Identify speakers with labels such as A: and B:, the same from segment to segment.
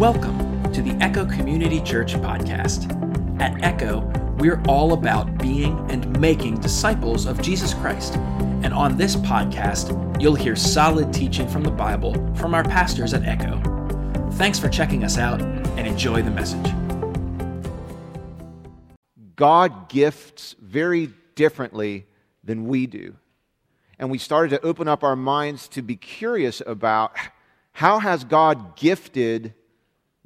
A: Welcome to the Echo Community Church podcast. At Echo, we're all about being and making disciples of Jesus Christ. And on this podcast, you'll hear solid teaching from the Bible from our pastors at Echo. Thanks for checking us out and enjoy the message.
B: God gifts very differently than we do. And we started to open up our minds to be curious about how has God gifted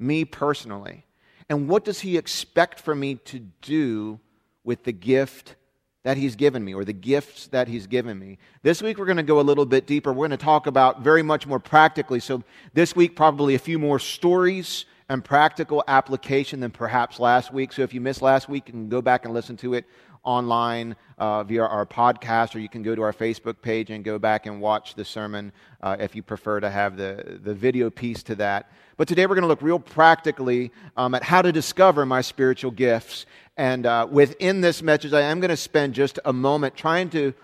B: me personally? And what does he expect for me to do with the gift that he's given me or the gifts that he's given me? This week we're going to go a little bit deeper. We're going to talk about very much more practically. So this week probably a few more stories and practical application than perhaps last week. So if you missed last week, you can go back and listen to it online uh, via our podcast, or you can go to our Facebook page and go back and watch the sermon uh, if you prefer to have the, the video piece to that. But today we're going to look real practically um, at how to discover my spiritual gifts. And uh, within this message, I am going to spend just a moment trying to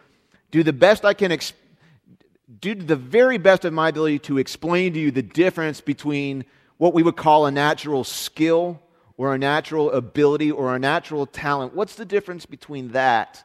B: do the best I can, do the very best of my ability to explain to you the difference between what we would call a natural skill or a natural ability or a natural talent. What's the difference between that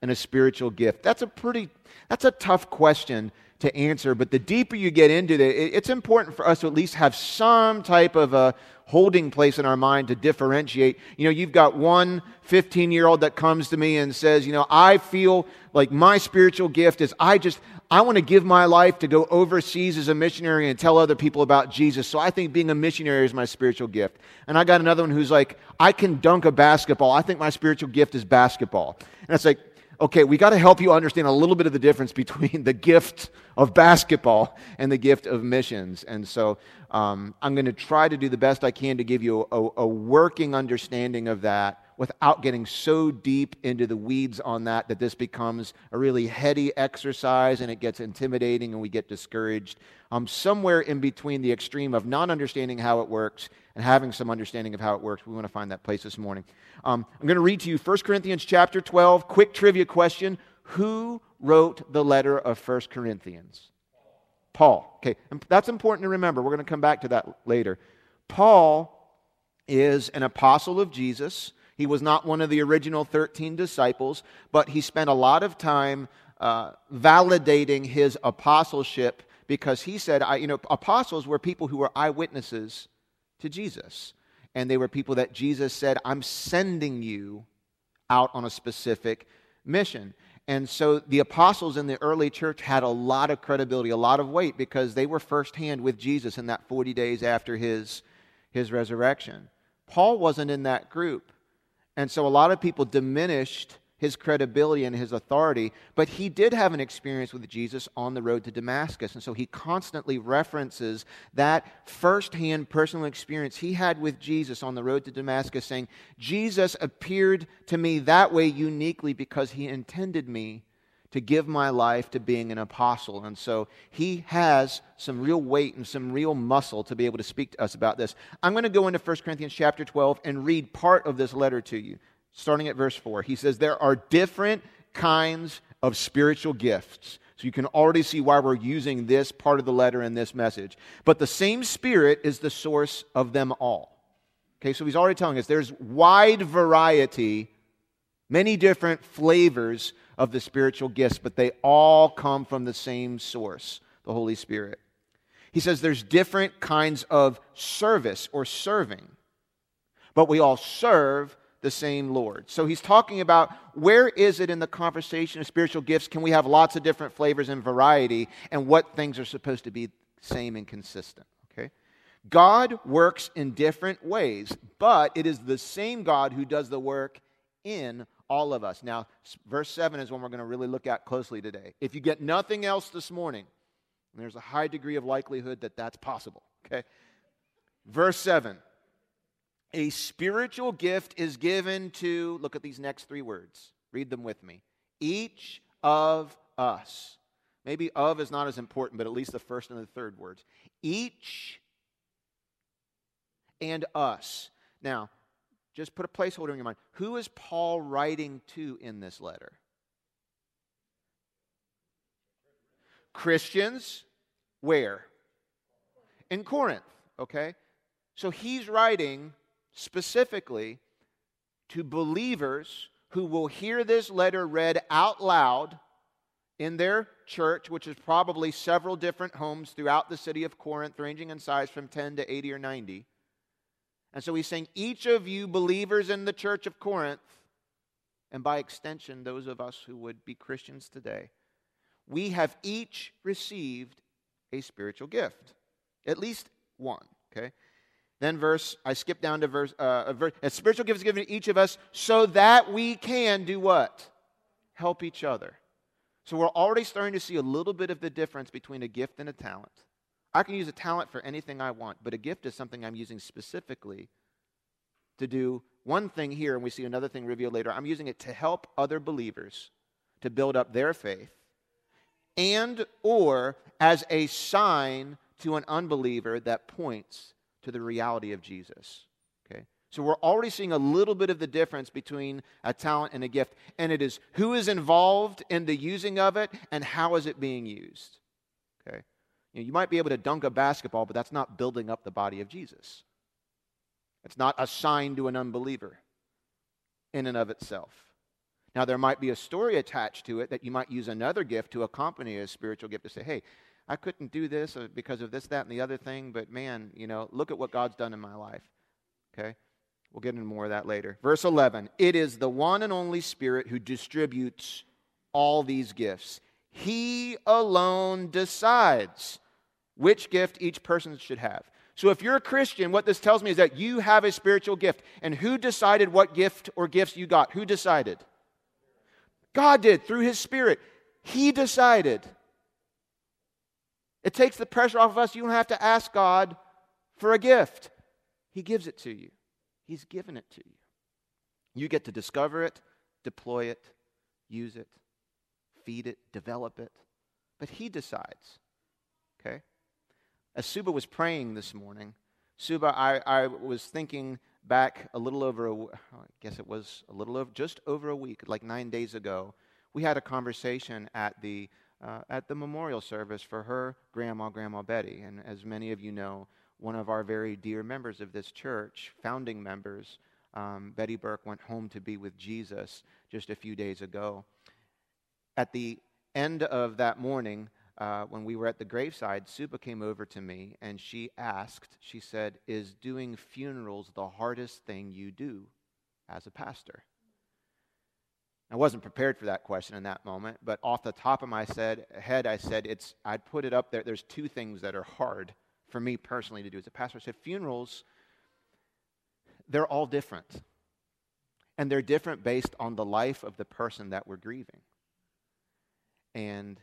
B: and a spiritual gift? That's a pretty that's a tough question to answer, but the deeper you get into it, it's important for us to at least have some type of a holding place in our mind to differentiate. You know, you've got one 15 year old that comes to me and says, You know, I feel like my spiritual gift is I just, I want to give my life to go overseas as a missionary and tell other people about Jesus. So I think being a missionary is my spiritual gift. And I got another one who's like, I can dunk a basketball. I think my spiritual gift is basketball. And it's like, okay, we got to help you understand a little bit of the difference between the gift of basketball and the gift of missions. And so um, I'm going to try to do the best I can to give you a, a working understanding of that without getting so deep into the weeds on that that this becomes a really heady exercise and it gets intimidating and we get discouraged. Um, somewhere in between the extreme of not understanding how it works and having some understanding of how it works, we want to find that place this morning. Um, I'm going to read to you 1 Corinthians chapter 12. Quick trivia question Who wrote the letter of 1 Corinthians? Paul. Okay, and that's important to remember. We're going to come back to that later. Paul is an apostle of Jesus. He was not one of the original 13 disciples, but he spent a lot of time uh, validating his apostleship because he said, I, you know, apostles were people who were eyewitnesses to Jesus. And they were people that Jesus said, I'm sending you out on a specific mission. And so the apostles in the early church had a lot of credibility, a lot of weight, because they were firsthand with Jesus in that 40 days after his, his resurrection. Paul wasn't in that group. And so a lot of people diminished his credibility and his authority, but he did have an experience with Jesus on the road to Damascus. And so he constantly references that firsthand personal experience he had with Jesus on the road to Damascus, saying, Jesus appeared to me that way uniquely because he intended me to give my life to being an apostle. And so he has some real weight and some real muscle to be able to speak to us about this. I'm going to go into 1 Corinthians chapter 12 and read part of this letter to you, starting at verse 4. He says, There are different kinds of spiritual gifts. So you can already see why we're using this part of the letter in this message. But the same Spirit is the source of them all. Okay, so he's already telling us there's wide variety, many different flavors of the spiritual gifts, but they all come from the same source, the Holy Spirit. He says there's different kinds of service or serving, but we all serve the same Lord. So he's talking about where is it in the conversation of spiritual gifts? Can we have lots of different flavors and variety, and what things are supposed to be same and consistent? Okay? God works in different ways, but it is the same God who does the work in all of us. Now, verse 7 is one we're going to really look at closely today. If you get nothing else this morning, there's a high degree of likelihood that that's possible, okay? Verse 7 A spiritual gift is given to, look at these next three words. Read them with me. Each of us. Maybe of is not as important, but at least the first and the third words. Each and us. Now, just put a placeholder in your mind. Who is Paul writing to in this letter? Christians, where? In Corinth, okay? So he's writing specifically to believers who will hear this letter read out loud in their church, which is probably several different homes throughout the city of Corinth, ranging in size from 10 to 80 or 90. And so he's saying, each of you believers in the church of Corinth, and by extension, those of us who would be Christians today, we have each received a spiritual gift, at least one, okay? Then verse, I skip down to verse, uh, a, a spiritual gift is given to each of us so that we can do what? Help each other. So we're already starting to see a little bit of the difference between a gift and a talent. I can use a talent for anything I want, but a gift is something I'm using specifically to do one thing here, and we see another thing revealed later. I'm using it to help other believers to build up their faith and or as a sign to an unbeliever that points to the reality of Jesus. Okay? So we're already seeing a little bit of the difference between a talent and a gift, and it is who is involved in the using of it and how is it being used. Okay? You, know, you might be able to dunk a basketball, but that's not building up the body of Jesus. It's not a sign to an unbeliever in and of itself. Now, there might be a story attached to it that you might use another gift to accompany a spiritual gift to say, hey, I couldn't do this uh, because of this, that, and the other thing, but man, you know, look at what God's done in my life. Okay? We'll get into more of that later. Verse 11 It is the one and only Spirit who distributes all these gifts. He alone decides which gift each person should have. So, if you're a Christian, what this tells me is that you have a spiritual gift. And who decided what gift or gifts you got? Who decided? God did through His Spirit. He decided. It takes the pressure off of us. You don't have to ask God for a gift, He gives it to you. He's given it to you. You get to discover it, deploy it, use it, feed it, develop it. But He decides. Okay? As Suba was praying this morning, Suba, I, I was thinking back a little over, a, I guess it was a little over, just over a week, like nine days ago. We had a conversation at the uh, at the memorial service for her grandma, Grandma Betty. And as many of you know, one of our very dear members of this church, founding members, um, Betty Burke, went home to be with Jesus just a few days ago. At the end of that morning, uh, when we were at the graveside, Suba came over to me and she asked, she said, Is doing funerals the hardest thing you do as a pastor? I wasn't prepared for that question in that moment, but off the top of my head, I said, it's, I'd put it up there. There's two things that are hard for me personally to do as a pastor. I said, funerals, they're all different. And they're different based on the life of the person that we're grieving. And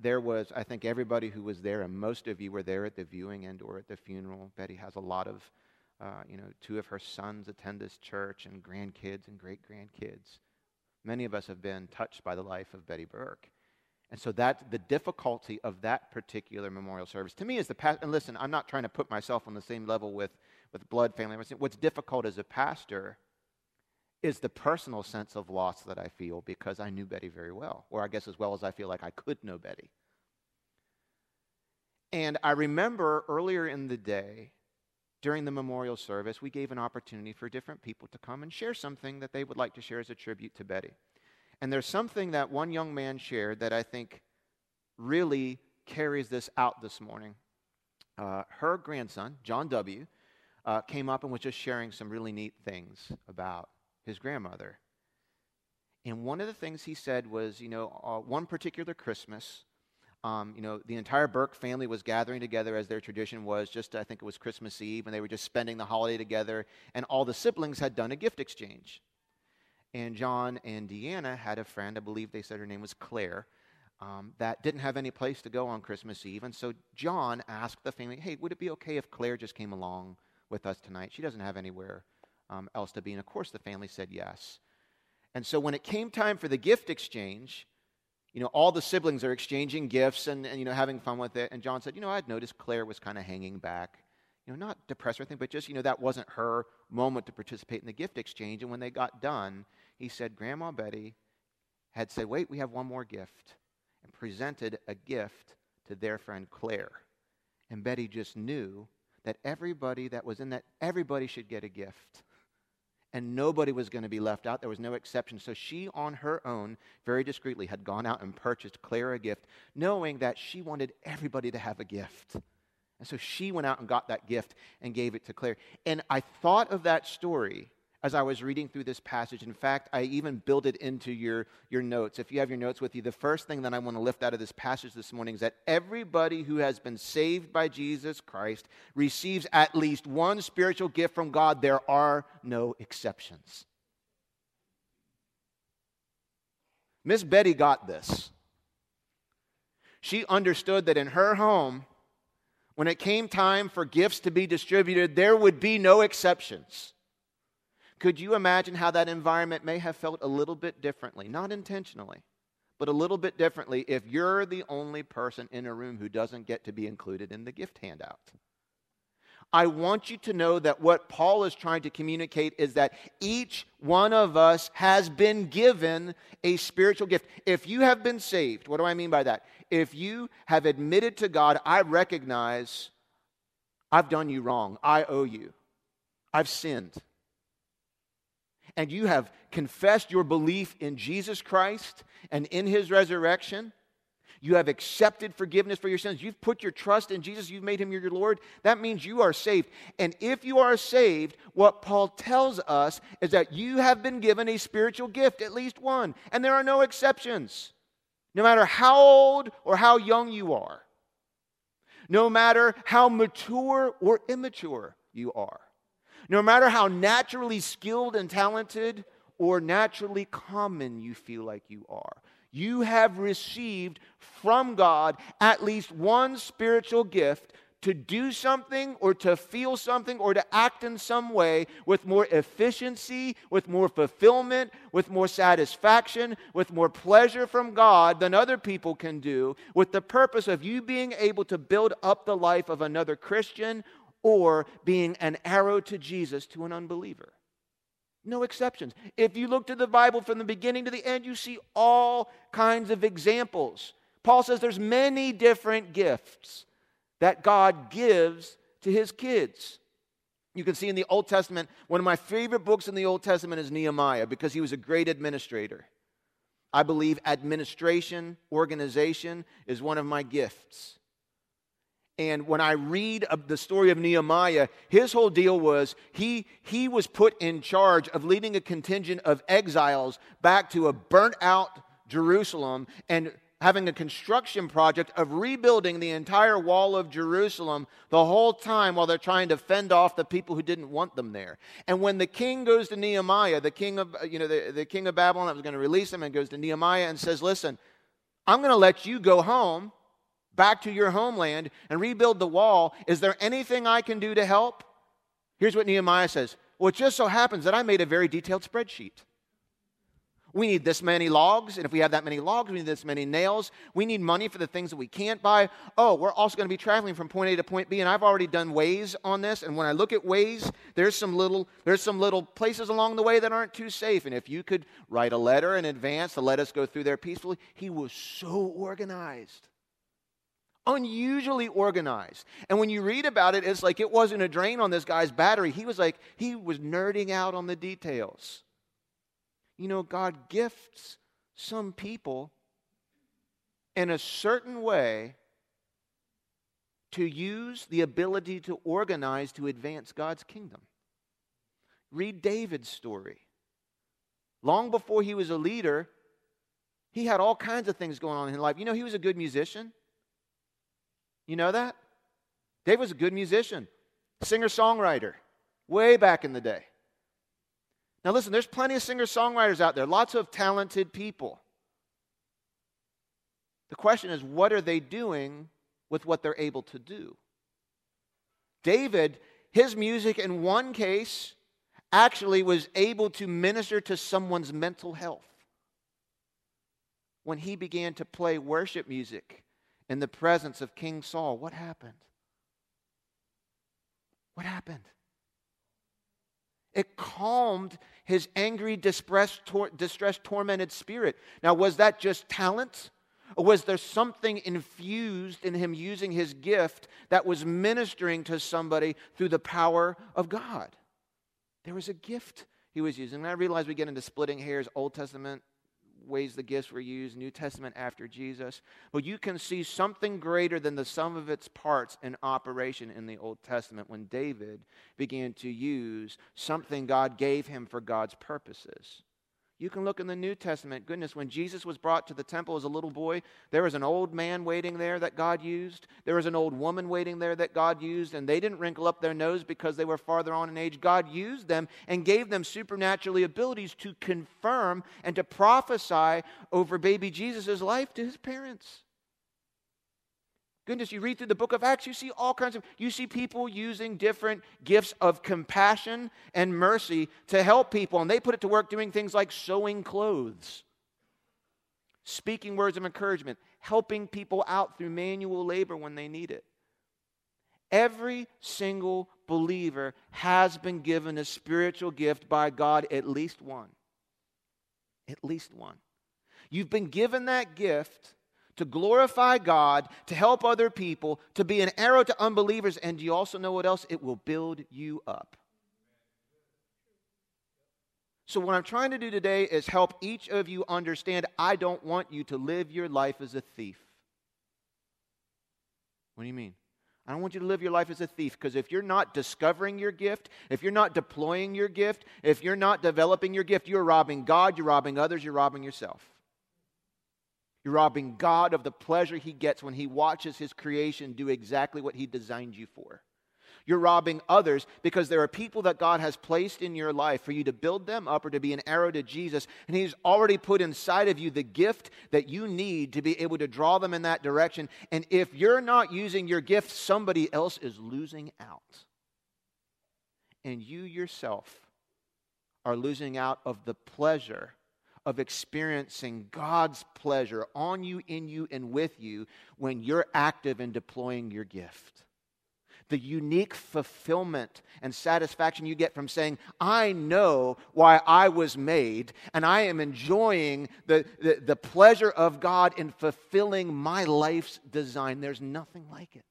B: there was, I think everybody who was there, and most of you were there at the viewing and or at the funeral. Betty has a lot of, uh, you know, two of her sons attend this church and grandkids and great grandkids. Many of us have been touched by the life of Betty Burke. And so that the difficulty of that particular memorial service to me is the past. And listen, I'm not trying to put myself on the same level with, with blood family. What's difficult as a pastor is the personal sense of loss that I feel because I knew Betty very well, or I guess as well as I feel like I could know Betty. And I remember earlier in the day, during the memorial service, we gave an opportunity for different people to come and share something that they would like to share as a tribute to Betty. And there's something that one young man shared that I think really carries this out this morning. Uh, her grandson, John W., uh, came up and was just sharing some really neat things about his grandmother. And one of the things he said was, you know, uh, one particular Christmas, um, you know, the entire Burke family was gathering together as their tradition was. Just I think it was Christmas Eve, and they were just spending the holiday together. And all the siblings had done a gift exchange. And John and Deanna had a friend, I believe they said her name was Claire, um, that didn't have any place to go on Christmas Eve. And so John asked the family, "Hey, would it be okay if Claire just came along with us tonight? She doesn't have anywhere um, else to be." And of course, the family said yes. And so when it came time for the gift exchange, you know, all the siblings are exchanging gifts and, and, you know, having fun with it. And John said, you know, I'd noticed Claire was kind of hanging back, you know, not depressed or anything, but just, you know, that wasn't her moment to participate in the gift exchange. And when they got done, he said, Grandma Betty had said, wait, we have one more gift, and presented a gift to their friend Claire. And Betty just knew that everybody that was in that, everybody should get a gift. And nobody was going to be left out. There was no exception. So she, on her own, very discreetly, had gone out and purchased Claire a gift, knowing that she wanted everybody to have a gift. And so she went out and got that gift and gave it to Claire. And I thought of that story as I was reading through this passage. In fact, I even built it into your, your notes. If you have your notes with you, the first thing that I want to lift out of this passage this morning is that everybody who has been saved by Jesus Christ receives at least one spiritual gift from God. There are no exceptions. Miss Betty got this. She understood that in her home, when it came time for gifts to be distributed, there would be no exceptions. Could you imagine how that environment may have felt a little bit differently? Not intentionally, but a little bit differently if you're the only person in a room who doesn't get to be included in the gift handout. I want you to know that what Paul is trying to communicate is that each one of us has been given a spiritual gift. If you have been saved, what do I mean by that? If you have admitted to God, I recognize I've done you wrong, I owe you, I've sinned and you have confessed your belief in Jesus Christ and in his resurrection, you have accepted forgiveness for your sins, you've put your trust in Jesus, you've made him your Lord, that means you are saved. And if you are saved, what Paul tells us is that you have been given a spiritual gift, at least one, and there are no exceptions. No matter how old or how young you are, no matter how mature or immature you are. No matter how naturally skilled and talented or naturally common you feel like you are, you have received from God at least one spiritual gift to do something or to feel something or to act in some way with more efficiency, with more fulfillment, with more satisfaction, with more pleasure from God than other people can do, with the purpose of you being able to build up the life of another Christian or being an arrow to Jesus to an unbeliever. No exceptions. If you look to the Bible from the beginning to the end, you see all kinds of examples. Paul says there's many different gifts that God gives to his kids. You can see in the Old Testament, one of my favorite books in the Old Testament is Nehemiah because he was a great administrator. I believe administration, organization is one of my gifts. And when I read the story of Nehemiah, his whole deal was he, he was put in charge of leading a contingent of exiles back to a burnt out Jerusalem and having a construction project of rebuilding the entire wall of Jerusalem the whole time while they're trying to fend off the people who didn't want them there. And when the king goes to Nehemiah, the king of, you know, the, the king of Babylon that was going to release him and goes to Nehemiah and says, listen, I'm going to let you go home back to your homeland and rebuild the wall. Is there anything I can do to help? Here's what Nehemiah says Well, it just so happens that I made a very detailed spreadsheet. We need this many logs, and if we have that many logs, we need this many nails. We need money for the things that we can't buy. Oh, we're also going to be traveling from point A to point B, and I've already done Waze on this. And when I look at Waze, there's some little there's some little places along the way that aren't too safe. And if you could write a letter in advance to let us go through there peacefully, he was so organized unusually organized. And when you read about it, it's like it wasn't a drain on this guy's battery. He was like, he was nerding out on the details. You know, God gifts some people in a certain way to use the ability to organize to advance God's kingdom. Read David's story. Long before he was a leader, he had all kinds of things going on in his life. You know, he was a good musician. You know that? Dave was a good musician, singer songwriter, way back in the day. Now, listen, there's plenty of singer songwriters out there, lots of talented people. The question is, what are they doing with what they're able to do? David, his music in one case actually was able to minister to someone's mental health. When he began to play worship music in the presence of King Saul, what happened? What happened? It calmed his angry, distressed, tor- distressed, tormented spirit. Now, was that just talent? Or was there something infused in him using his gift that was ministering to somebody through the power of God? There was a gift he was using. And I realize we get into splitting hairs, Old Testament ways the gifts were used, New Testament after Jesus. But you can see something greater than the sum of its parts in operation in the Old Testament when David began to use something God gave him for God's purposes. You can look in the New Testament. Goodness, when Jesus was brought to the temple as a little boy, there was an old man waiting there that God used. There was an old woman waiting there that God used, and they didn't wrinkle up their nose because they were farther on in age. God used them and gave them supernaturally abilities to confirm and to prophesy over baby Jesus' life to his parents. Goodness, you read through the book of Acts, you see all kinds of, you see people using different gifts of compassion and mercy to help people. And they put it to work doing things like sewing clothes, speaking words of encouragement, helping people out through manual labor when they need it. Every single believer has been given a spiritual gift by God, at least one. At least one. You've been given that gift to glorify God, to help other people, to be an arrow to unbelievers, and you also know what else? It will build you up. So, what I'm trying to do today is help each of you understand I don't want you to live your life as a thief. What do you mean? I don't want you to live your life as a thief because if you're not discovering your gift, if you're not deploying your gift, if you're not developing your gift, you're robbing God, you're robbing others, you're robbing yourself. You're robbing God of the pleasure he gets when he watches his creation do exactly what he designed you for. You're robbing others because there are people that God has placed in your life for you to build them up or to be an arrow to Jesus. And He's already put inside of you the gift that you need to be able to draw them in that direction. And if you're not using your gift, somebody else is losing out. And you yourself are losing out of the pleasure of experiencing God's pleasure on you, in you, and with you when you're active in deploying your gift. The unique fulfillment and satisfaction you get from saying, I know why I was made, and I am enjoying the, the, the pleasure of God in fulfilling my life's design. There's nothing like it.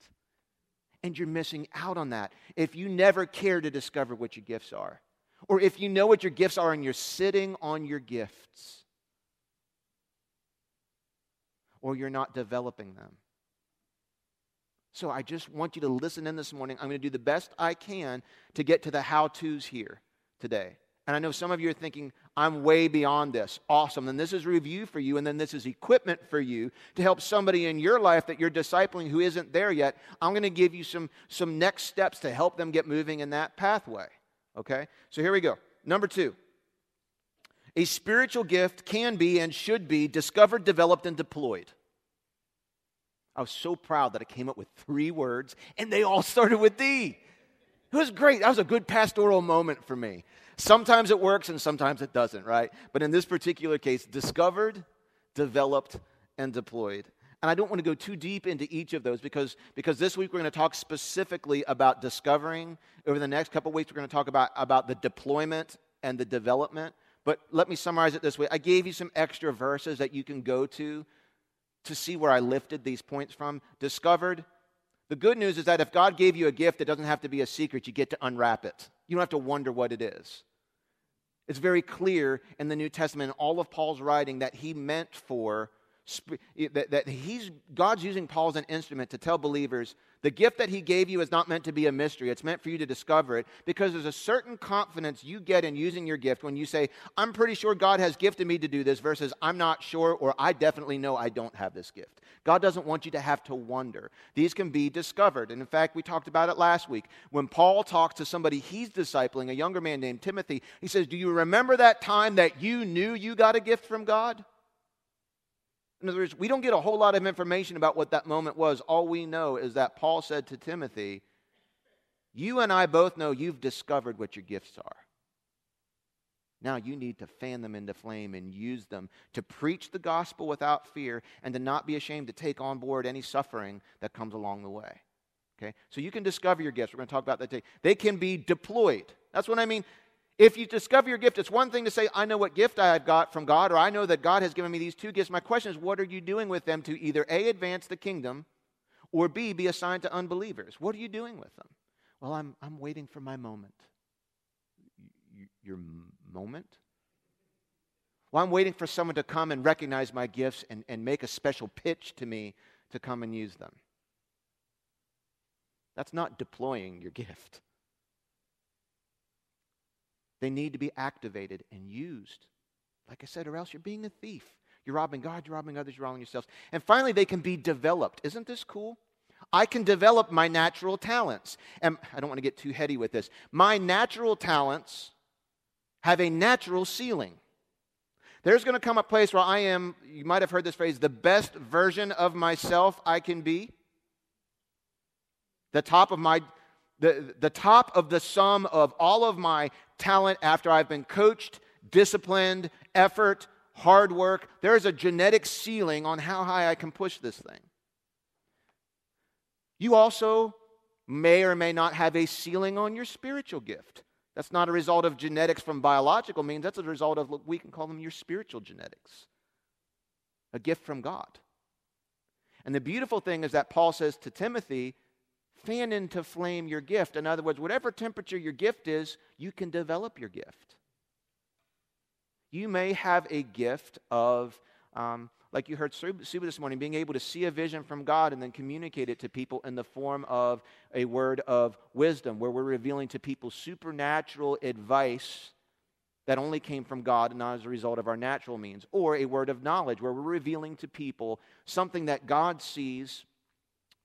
B: And you're missing out on that if you never care to discover what your gifts are. Or if you know what your gifts are and you're sitting on your gifts, or you're not developing them. So I just want you to listen in this morning. I'm going to do the best I can to get to the how to's here today. And I know some of you are thinking, I'm way beyond this. Awesome. And this is review for you, and then this is equipment for you to help somebody in your life that you're discipling who isn't there yet. I'm going to give you some, some next steps to help them get moving in that pathway. Okay? So here we go. Number two a spiritual gift can be and should be discovered, developed, and deployed. I was so proud that I came up with three words and they all started with D. It was great. That was a good pastoral moment for me. Sometimes it works and sometimes it doesn't, right? But in this particular case, discovered, developed, and deployed. And I don't want to go too deep into each of those because, because this week we're going to talk specifically about discovering. Over the next couple weeks, we're going to talk about, about the deployment and the development. But let me summarize it this way I gave you some extra verses that you can go to to see where I lifted these points from. Discovered. The good news is that if God gave you a gift, it doesn't have to be a secret. You get to unwrap it, you don't have to wonder what it is. It's very clear in the New Testament, in all of Paul's writing, that he meant for that, that he's God's using Paul as an instrument to tell believers the gift that he gave you is not meant to be a mystery. It's meant for you to discover it because there's a certain confidence you get in using your gift when you say, I'm pretty sure God has gifted me to do this, versus I'm not sure or I definitely know I don't have this gift. God doesn't want you to have to wonder. These can be discovered. And in fact, we talked about it last week. When Paul talks to somebody he's discipling, a younger man named Timothy, he says, Do you remember that time that you knew you got a gift from God? In other words, we don't get a whole lot of information about what that moment was. All we know is that Paul said to Timothy, You and I both know you've discovered what your gifts are. Now you need to fan them into flame and use them to preach the gospel without fear and to not be ashamed to take on board any suffering that comes along the way. Okay? So you can discover your gifts. We're going to talk about that today. They can be deployed. That's what I mean. If you discover your gift, it's one thing to say, I know what gift I've got from God, or I know that God has given me these two gifts. My question is, what are you doing with them to either A, advance the kingdom, or B, be assigned to unbelievers? What are you doing with them? Well, I'm, I'm waiting for my moment. Your moment? Well, I'm waiting for someone to come and recognize my gifts and, and make a special pitch to me to come and use them. That's not deploying your gift. They need to be activated and used. Like I said, or else you're being a thief. You're robbing God, you're robbing others, you're robbing yourselves. And finally, they can be developed. Isn't this cool? I can develop my natural talents. And I don't want to get too heady with this. My natural talents have a natural ceiling. There's going to come a place where I am, you might have heard this phrase, the best version of myself I can be. The top of my the, the top of the sum of all of my talent after I've been coached, disciplined, effort, hard work. There's a genetic ceiling on how high I can push this thing. You also may or may not have a ceiling on your spiritual gift. That's not a result of genetics from biological means, that's a result of, what we can call them your spiritual genetics, a gift from God. And the beautiful thing is that Paul says to Timothy, fan into flame your gift. In other words, whatever temperature your gift is, you can develop your gift. You may have a gift of, um, like you heard Suba this morning, being able to see a vision from God and then communicate it to people in the form of a word of wisdom, where we're revealing to people supernatural advice that only came from God and not as a result of our natural means, or a word of knowledge, where we're revealing to people something that God sees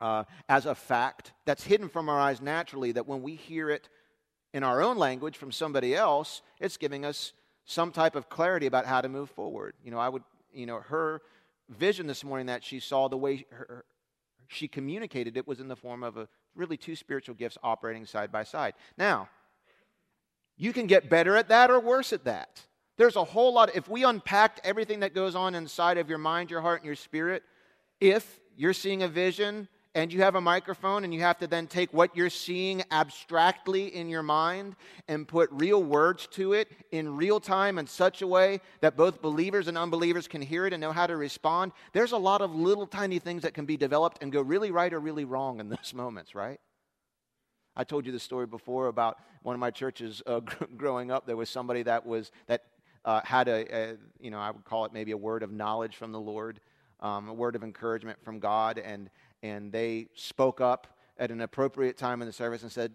B: uh, as a fact that's hidden from our eyes naturally, that when we hear it in our own language from somebody else, it's giving us some type of clarity about how to move forward. You know, I would, you know, her vision this morning that she saw, the way her, she communicated it was in the form of a really two spiritual gifts operating side by side. Now, you can get better at that or worse at that. There's a whole lot. If we unpacked everything that goes on inside of your mind, your heart, and your spirit, if you're seeing a vision and you have a microphone and you have to then take what you're seeing abstractly in your mind and put real words to it in real time in such a way that both believers and unbelievers can hear it and know how to respond. There's a lot of little tiny things that can be developed and go really right or really wrong in those moments, right? I told you the story before about one of my churches uh, growing up. There was somebody that was that uh, had a, a, you know, I would call it maybe a word of knowledge from the Lord, um, a word of encouragement from God, and and they spoke up at an appropriate time in the service and said,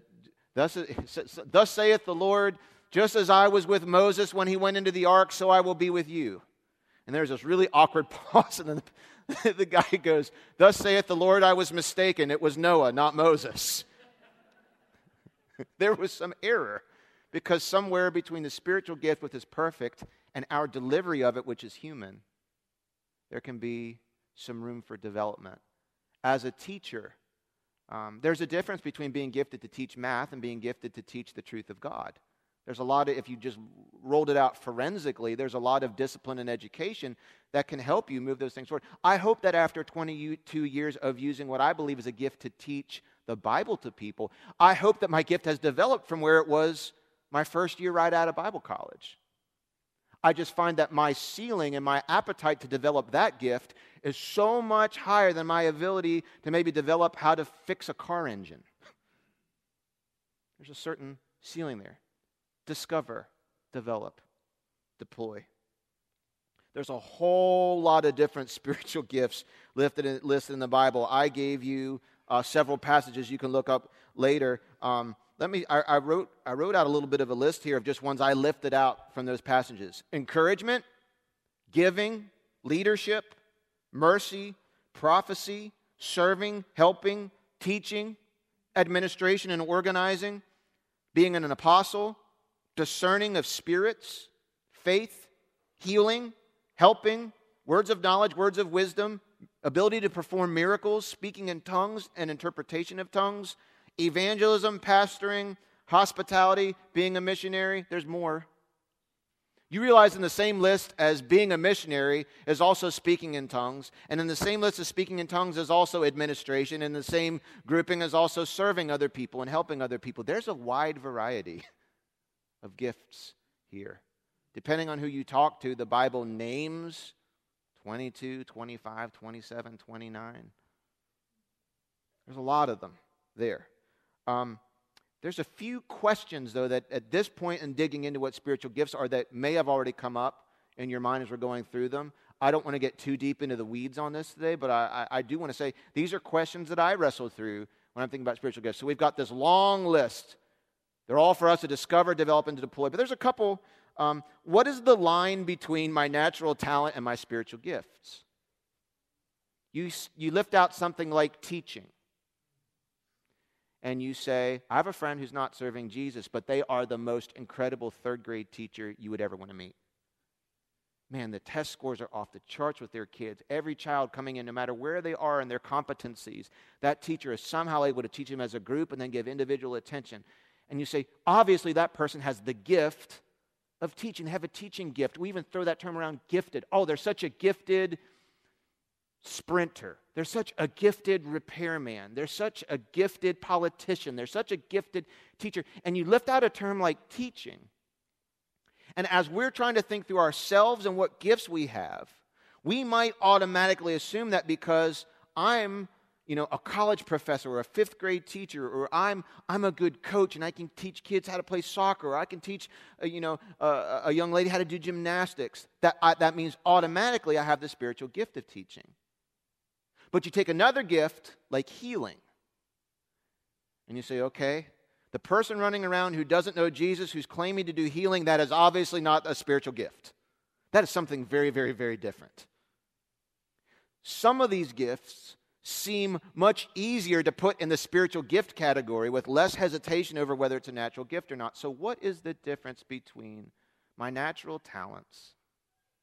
B: Thus, thus saith the Lord, just as I was with Moses when he went into the ark, so I will be with you. And there's this really awkward pause, and then the, the guy goes, Thus saith the Lord, I was mistaken. It was Noah, not Moses. there was some error because somewhere between the spiritual gift, which is perfect, and our delivery of it, which is human, there can be some room for development as a teacher. Um, there's a difference between being gifted to teach math and being gifted to teach the truth of God. There's a lot of, if you just rolled it out forensically, there's a lot of discipline and education that can help you move those things forward. I hope that after 22 years of using what I believe is a gift to teach the Bible to people, I hope that my gift has developed from where it was my first year right out of Bible college. I just find that my ceiling and my appetite to develop that gift is so much higher than my ability to maybe develop how to fix a car engine. There's a certain ceiling there. Discover, develop, deploy. There's a whole lot of different spiritual gifts listed in, listed in the Bible. I gave you uh, several passages you can look up later. Um, let me I, I, wrote i wrote out a little bit of a list here of just ones i lifted out from those passages encouragement giving leadership mercy prophecy serving helping teaching administration and organizing being an apostle discerning of spirits faith healing helping words of knowledge words of wisdom ability to perform miracles speaking in tongues and interpretation of tongues evangelism, pastoring, hospitality, being a missionary. There's more. You realize in the same list as being a missionary is also speaking in tongues, and in the same list as speaking in tongues is also administration, and the same grouping is also serving other people and helping other people. There's a wide variety of gifts here. Depending on who you talk to, the Bible names 22, 25, 27, 29. There's a lot of them there. Um, there's a few questions, though, that at this point in digging into what spiritual gifts are that may have already come up in your mind as we're going through them. I don't want to get too deep into the weeds on this today, but I, I, I do want to say these are questions that I wrestle through when I'm thinking about spiritual gifts. So we've got this long list. They're all for us to discover, develop, and to deploy. But there's a couple. Um, what is the line between my natural talent and my spiritual gifts? You, you lift out something like teaching and you say, I have a friend who's not serving Jesus, but they are the most incredible third grade teacher you would ever want to meet. Man, the test scores are off the charts with their kids. Every child coming in, no matter where they are in their competencies, that teacher is somehow able to teach them as a group and then give individual attention. And you say, obviously, that person has the gift of teaching. They have a teaching gift. We even throw that term around gifted. Oh, they're such a gifted sprinter. They're such a gifted repairman. They're such a gifted politician. They're such a gifted teacher. And you lift out a term like teaching. And as we're trying to think through ourselves and what gifts we have, we might automatically assume that because I'm you know, a college professor or a fifth grade teacher, or I'm, I'm a good coach and I can teach kids how to play soccer, or I can teach, uh, you know, uh, a young lady how to do gymnastics. That, I, that means automatically I have the spiritual gift of teaching. But you take another gift like healing, and you say, okay, the person running around who doesn't know Jesus, who's claiming to do healing, that is obviously not a spiritual gift. That is something very, very, very different. Some of these gifts seem much easier to put in the spiritual gift category with less hesitation over whether it's a natural gift or not. So, what is the difference between my natural talents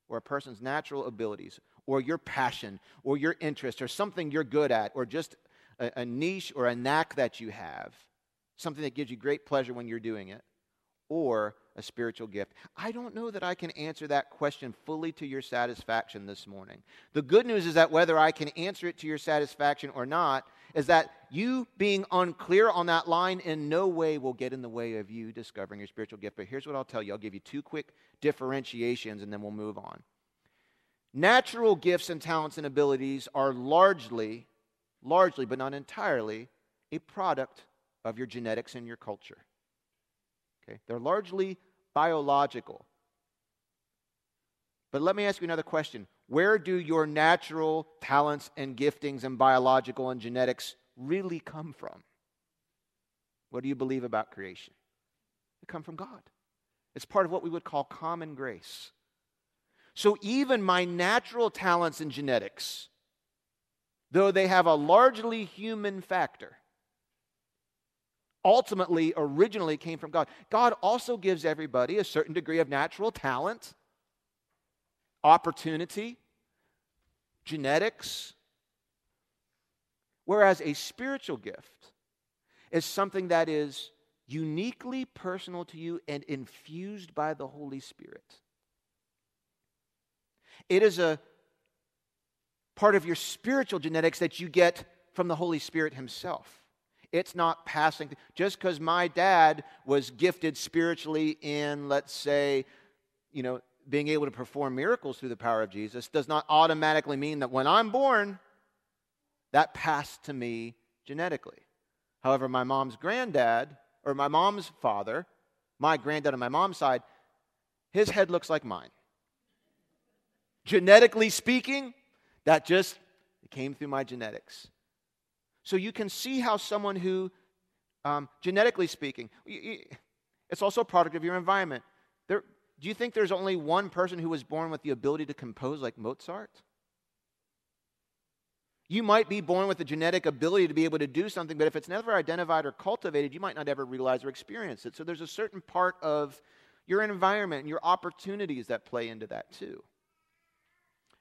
B: or a person's natural abilities or your passion or your interest or something you're good at or just a, a niche or a knack that you have, something that gives you great pleasure when you're doing it, or a spiritual gift? I don't know that I can answer that question fully to your satisfaction this morning. The good news is that whether I can answer it to your satisfaction or not, is that you being unclear on that line in no way will get in the way of you discovering your spiritual gift. But here's what I'll tell you I'll give you two quick differentiations and then we'll move on. Natural gifts and talents and abilities are largely, largely, but not entirely, a product of your genetics and your culture. Okay? They're largely biological. But let me ask you another question. Where do your natural talents and giftings and biological and genetics really come from? What do you believe about creation? They come from God. It's part of what we would call common grace. So even my natural talents and genetics, though they have a largely human factor, ultimately, originally came from God. God also gives everybody a certain degree of natural talent, opportunity, genetics. Whereas a spiritual gift is something that is uniquely personal to you and infused by the Holy Spirit. It is a part of your spiritual genetics that you get from the Holy Spirit Himself. It's not passing. Just because my dad was gifted spiritually in, let's say, you know, being able to perform miracles through the power of Jesus does not automatically mean that when I'm born, that passed to me genetically. However, my mom's granddad, or my mom's father, my granddad on my mom's side, his head looks like mine. Genetically speaking, that just came through my genetics. So you can see how someone who, um, genetically speaking, it's also a product of your environment. There, do you think there's only one person who was born with the ability to compose like Mozart? You might be born with the genetic ability to be able to do something, but if it's never identified or cultivated, you might not ever realize or experience it. So there's a certain part of your environment and your opportunities that play into that too.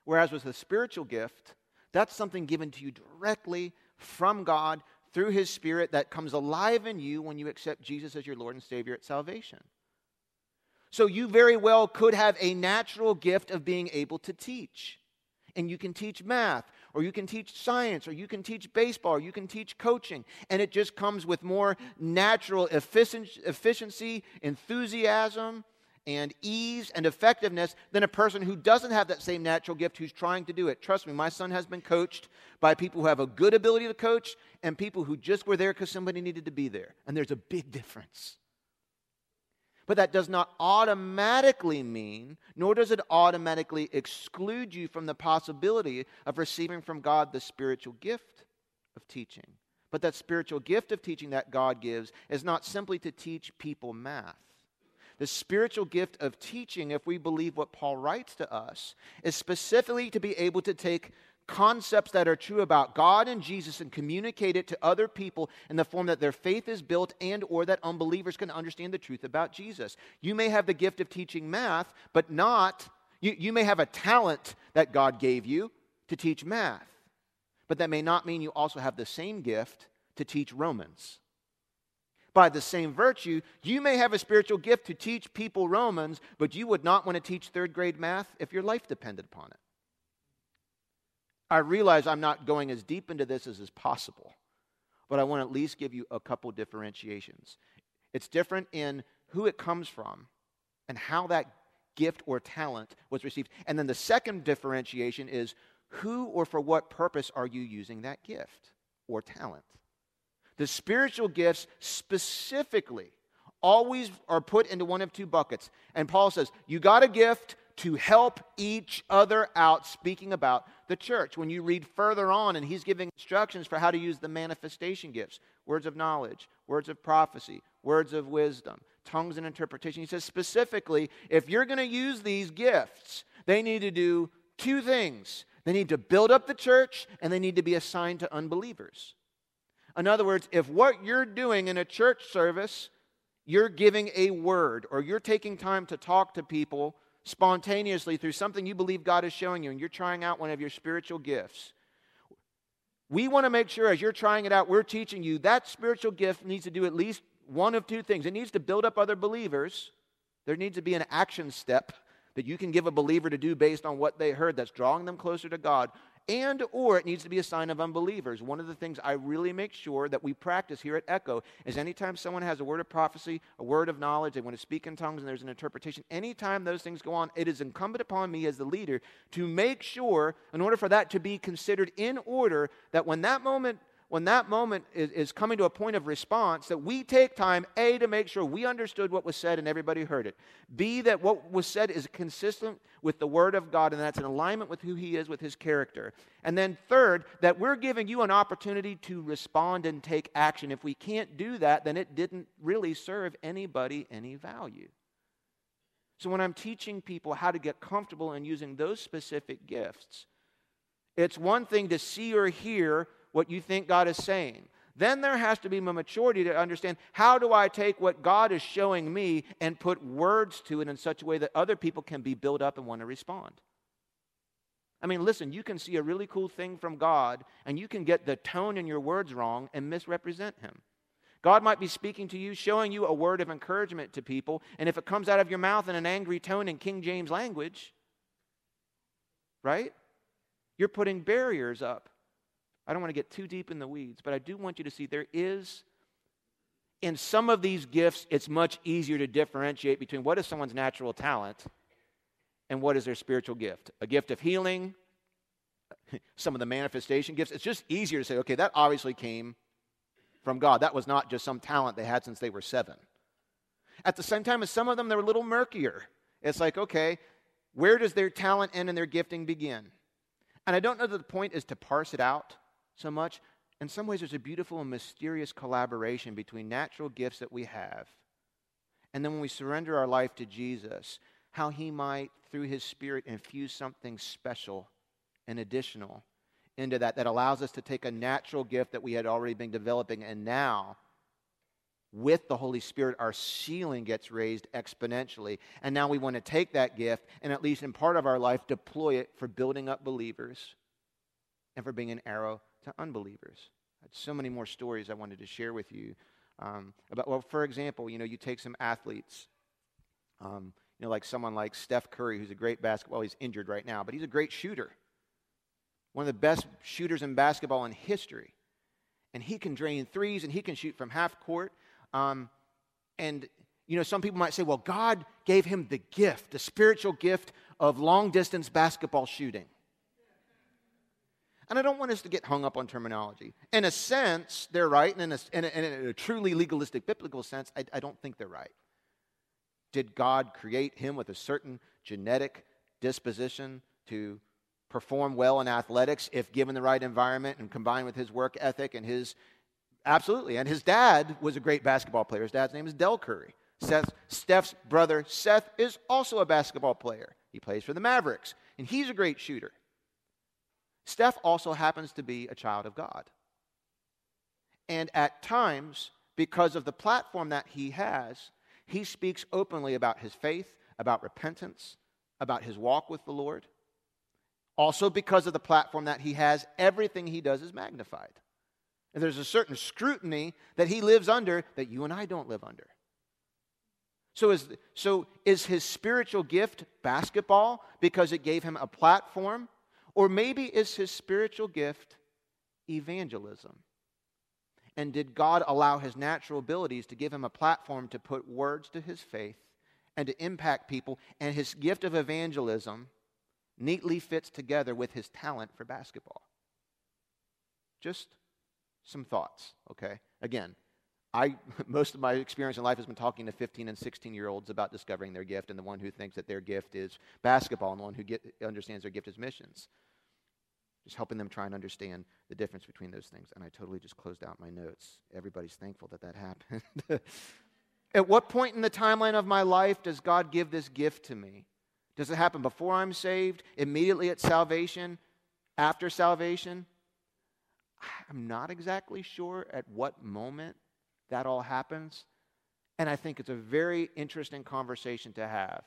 B: Whereas with a spiritual gift, that's something given to you directly from God through His Spirit that comes alive in you when you accept Jesus as your Lord and Savior at salvation. So you very well could have a natural gift of being able to teach. And you can teach math, or you can teach science, or you can teach baseball, or you can teach coaching. And it just comes with more natural efficiency, enthusiasm, and ease and effectiveness than a person who doesn't have that same natural gift who's trying to do it. Trust me, my son has been coached by people who have a good ability to coach and people who just were there because somebody needed to be there. And there's a big difference. But that does not automatically mean, nor does it automatically exclude you from the possibility of receiving from God the spiritual gift of teaching. But that spiritual gift of teaching that God gives is not simply to teach people math. The spiritual gift of teaching, if we believe what Paul writes to us, is specifically to be able to take concepts that are true about God and Jesus and communicate it to other people in the form that their faith is built and or that unbelievers can understand the truth about Jesus. You may have the gift of teaching math, but not you, you may have a talent that God gave you to teach math. But that may not mean you also have the same gift to teach Romans by the same virtue, you may have a spiritual gift to teach people Romans, but you would not want to teach third grade math if your life depended upon it. I realize I'm not going as deep into this as is possible, but I want to at least give you a couple differentiations. It's different in who it comes from and how that gift or talent was received. And then the second differentiation is who or for what purpose are you using that gift or talent? The spiritual gifts specifically always are put into one of two buckets. And Paul says, You got a gift to help each other out, speaking about the church. When you read further on, and he's giving instructions for how to use the manifestation gifts words of knowledge, words of prophecy, words of wisdom, tongues and interpretation. He says specifically, if you're going to use these gifts, they need to do two things they need to build up the church, and they need to be assigned to unbelievers. In other words, if what you're doing in a church service, you're giving a word or you're taking time to talk to people spontaneously through something you believe God is showing you and you're trying out one of your spiritual gifts, we want to make sure as you're trying it out, we're teaching you that spiritual gift needs to do at least one of two things. It needs to build up other believers. There needs to be an action step that you can give a believer to do based on what they heard that's drawing them closer to God and or it needs to be a sign of unbelievers. One of the things I really make sure that we practice here at Echo is anytime someone has a word of prophecy, a word of knowledge, they want to speak in tongues and there's an interpretation, anytime those things go on, it is incumbent upon me as the leader to make sure in order for that to be considered in order that when that moment when that moment is, is, coming to a point of response, that we take time, A, to make sure we understood what was said and everybody heard it. B, that what was said is consistent with the Word of God and that's in alignment with who He is, with His character. And then third, that we're giving you an opportunity to respond and take action. If we can't do that, then it didn't really serve anybody any value. So when I'm teaching people how to get comfortable in using those specific gifts, it's one thing to see or hear what you think God is saying. Then there has to be maturity to understand how do I take what God is showing me and put words to it in such a way that other people can be built up and want to respond. I mean, listen, you can see a really cool thing from God and you can get the tone in your words wrong and misrepresent Him. God might be speaking to you, showing you a word of encouragement to people, and if it comes out of your mouth in an angry tone in King James language, right? You're putting barriers up I don't want to get too deep in the weeds, but I do want you to see there is, in some of these gifts, it's much easier to differentiate between what is someone's natural talent and what is their spiritual gift. A gift of healing, some of the manifestation gifts. It's just easier to say, okay, that obviously came from God. That was not just some talent they had since they were seven. At the same time as some of them, they're a little murkier. It's like, okay, where does their talent end and their gifting begin? And I don't know that the point is to parse it out so much. In some ways, there's a beautiful and mysterious collaboration between natural gifts that we have and then when we surrender our life to Jesus, how He might, through His Spirit, infuse something special and additional into that that allows us to take a natural gift that we had already been developing and now with the Holy Spirit, our ceiling gets raised exponentially. And now we want to take that gift and, at least in part of our life, deploy it for building up believers and for being an arrow to unbelievers. I had so many more stories I wanted to share with you um, about, well, for example, you know, you take some athletes, um, you know, like someone like Steph Curry, who's a great basketball, he's injured right now, but he's a great shooter. one of the best shooters in basketball in history. And he can drain threes and he can shoot from half court. Um, and, you know, some people might say, well, God gave him the gift, the spiritual gift of long distance basketball shooting. And I don't want us to get hung up on terminology. In a sense, they're right. And in a, in a, in a truly legalistic biblical sense, I, I don't think they're right. Did God create him with a certain genetic disposition to perform well in athletics if given the right environment and combined with his work ethic and his absolutely and his dad was a great basketball player his dad's name is Dell Curry Seth, Steph's brother Seth is also a basketball player he plays for the Mavericks and he's a great shooter Steph also happens to be a child of God and at times because of the platform that he has he speaks openly about his faith about repentance about his walk with the Lord also, because of the platform that he has, everything he does is magnified. And there's a certain scrutiny that he lives under that you and I don't live under. So is, so is his spiritual gift basketball because it gave him a platform? Or maybe is his spiritual gift evangelism? And did God allow his natural abilities to give him a platform to put words to his faith and to impact people? And his gift of evangelism neatly fits together with his talent for basketball. Just some thoughts, okay? Again, I most of my experience in life has been talking to 15 and 16 year olds about discovering their gift, and the one who thinks that their gift is basketball, and the one who get, understands their gift is missions. Just helping them try and understand the difference between those things. And I totally just closed out my notes. Everybody's thankful that that happened. At what point in the timeline of my life does God give this gift to me? Does it happen before I'm saved, immediately at salvation, after salvation? I'm not exactly sure at what moment that all happens. And I think it's a very interesting conversation to have.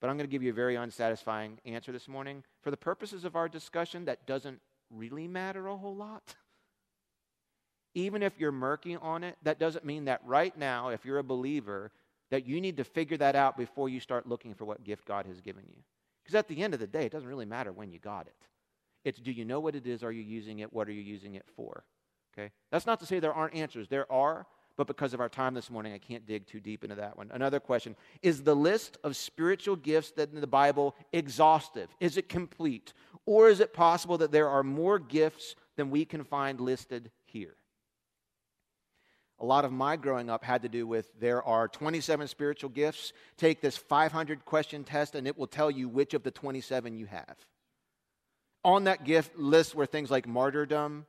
B: But I'm going to give you a very unsatisfying answer this morning. For the purposes of our discussion, that doesn't really matter a whole lot. Even if you're murky on it, that doesn't mean that right now, if you're a believer, that you need to figure that out before you start looking for what gift God has given you. Because at the end of the day, it doesn't really matter when you got it. It's do you know what it is? Are you using it? What are you using it for? Okay? That's not to say there aren't answers. There are, but because of our time this morning, I can't dig too deep into that one. Another question Is the list of spiritual gifts that in the Bible exhaustive? Is it complete? Or is it possible that there are more gifts than we can find listed here? a lot of my growing up had to do with there are 27 spiritual gifts. Take this 500 question test, and it will tell you which of the 27 you have. On that gift list were things like martyrdom,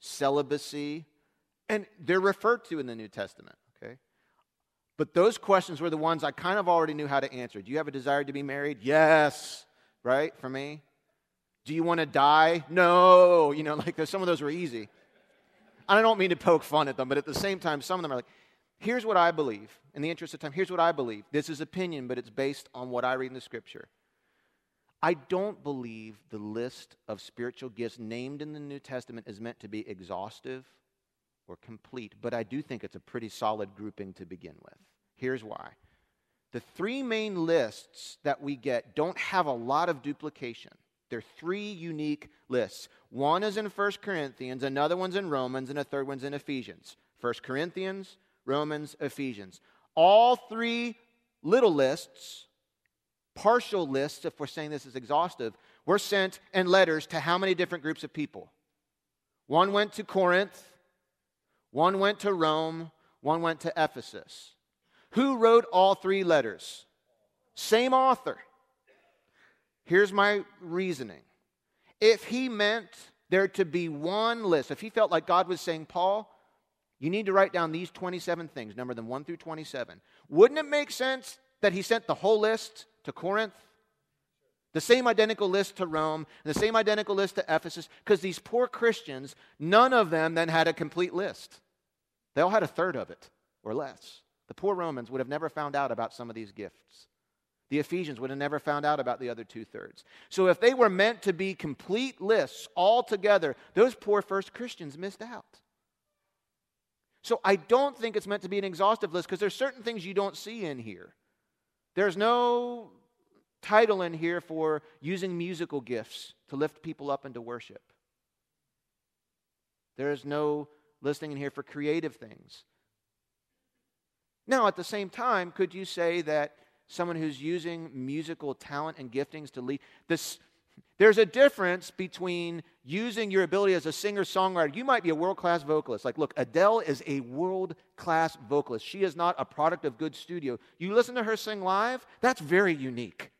B: celibacy, and they're referred to in the New Testament, okay? But those questions were the ones I kind of already knew how to answer. Do you have a desire to be married? Yes, right? For me. Do you want to die? No. You know, like some of those were easy. I don't mean to poke fun at them, but at the same time, some of them are like, here's what I believe. In the interest of time, here's what I believe. This is opinion, but it's based on what I read in the scripture. I don't believe the list of spiritual gifts named in the New Testament is meant to be exhaustive or complete, but I do think it's a pretty solid grouping to begin with. Here's why. The three main lists that we get don't have a lot of duplication. They're three unique lists. One is in 1 Corinthians, another one's in Romans, and a third one's in Ephesians. 1 Corinthians, Romans, Ephesians. All three little lists, partial lists, if we're saying this is exhaustive, were sent in letters to how many different groups of people? One went to Corinth, one went to Rome, one went to Ephesus. Who wrote all three letters? Same author. Here's my reasoning. If he meant there to be one list, if he felt like God was saying, Paul, you need to write down these 27 things, number them 1 through 27, wouldn't it make sense that he sent the whole list to Corinth? The same identical list to Rome, and the same identical list to Ephesus, because these poor Christians, none of them then had a complete list. They all had a third of it or less. The poor Romans would have never found out about some of these gifts. The Ephesians would have never found out about the other two thirds. So, if they were meant to be complete lists all together, those poor first Christians missed out. So, I don't think it's meant to be an exhaustive list because there's certain things you don't see in here. There's no title in here for using musical gifts to lift people up into worship. There is no listing in here for creative things. Now, at the same time, could you say that someone who's using musical talent and giftings to lead this? There's a difference between using your ability as a singer songwriter. You might be a world class vocalist. Like, look, Adele is a world class vocalist. She is not a product of good studio. You listen to her sing live, that's very unique.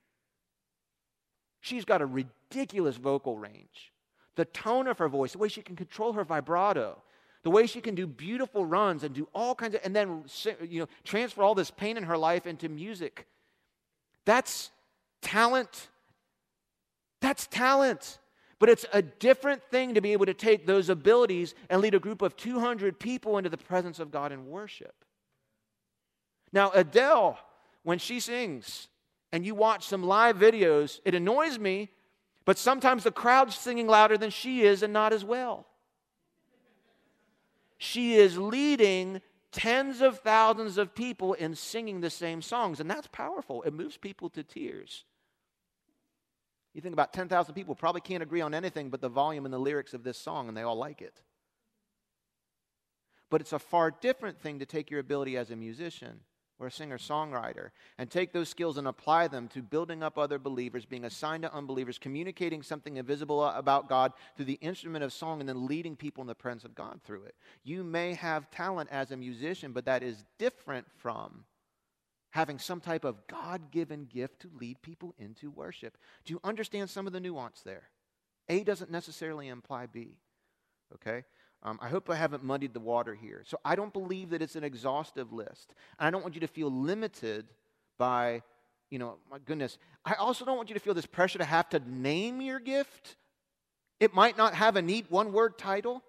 B: She's got a ridiculous vocal range. The tone of her voice, the way she can control her vibrato, the way she can do beautiful runs and do all kinds of, and then you know transfer all this pain in her life into music. That's talent. That's talent. But it's a different thing to be able to take those abilities and lead a group of 200 people into the presence of God in worship. Now, Adele, when she sings, and you watch some live videos, it annoys me, but sometimes the crowd's singing louder than she is and not as well. She is leading tens of thousands of people in singing the same songs, and that's powerful. It moves people to tears. You think about 10,000 people probably can't agree on anything but the volume and the lyrics of this song, and they all like it. But it's a far different thing to take your ability as a musician or a singer songwriter and take those skills and apply them to building up other believers, being assigned to unbelievers, communicating something invisible about God through the instrument of song, and then leading people in the presence of God through it. You may have talent as a musician, but that is different from having some type of God given gift to lead people into worship. Do you understand some of the nuance there? A doesn't necessarily imply B. Okay? Um, I hope I haven't muddied the water here. So I don't believe that it's an exhaustive list. And I don't want you to feel limited by, you know, my goodness. I also don't want you to feel this pressure to have to name your gift. It might not have a neat one word title.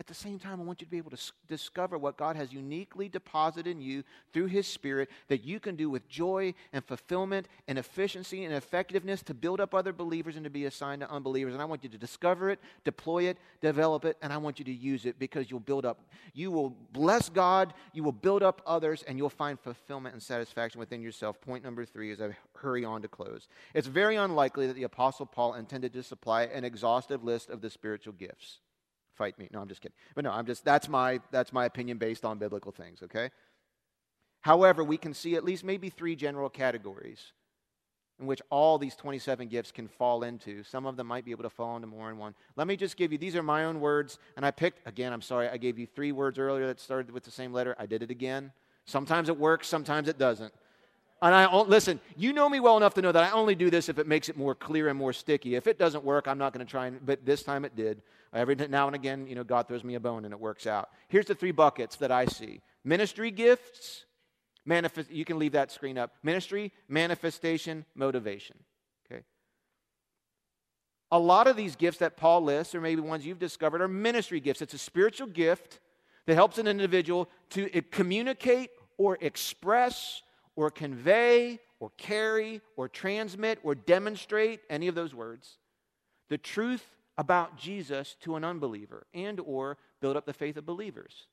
B: At the same time, I want you to be able to discover what God has uniquely deposited in you through His Spirit that you can do with joy and fulfillment and efficiency and effectiveness to build up other believers and to be assigned to unbelievers. And I want you to discover it, deploy it, develop it, and I want you to use it because you'll build up. You will bless God, you will build up others, and you'll find fulfillment and satisfaction within yourself. Point number three as I hurry on to close. It's very unlikely that the Apostle Paul intended to supply an exhaustive list of the spiritual gifts fight me. No, I'm just kidding. But no, I'm just that's my that's my opinion based on biblical things, okay? However, we can see at least maybe three general categories in which all these 27 gifts can fall into. Some of them might be able to fall into more than one. Let me just give you these are my own words, and I picked again, I'm sorry, I gave you three words earlier that started with the same letter. I did it again. Sometimes it works, sometimes it doesn't. And I listen, you know me well enough to know that I only do this if it makes it more clear and more sticky. If it doesn't work, I'm not going to try and, but this time it did. Every now and again, you know, God throws me a bone and it works out. Here's the three buckets that I see ministry gifts, manifest, you can leave that screen up. Ministry, manifestation, motivation. Okay. A lot of these gifts that Paul lists, or maybe ones you've discovered, are ministry gifts. It's a spiritual gift that helps an individual to eh, communicate or express or convey or carry or transmit or demonstrate any of those words the truth about Jesus to an unbeliever and or build up the faith of believers.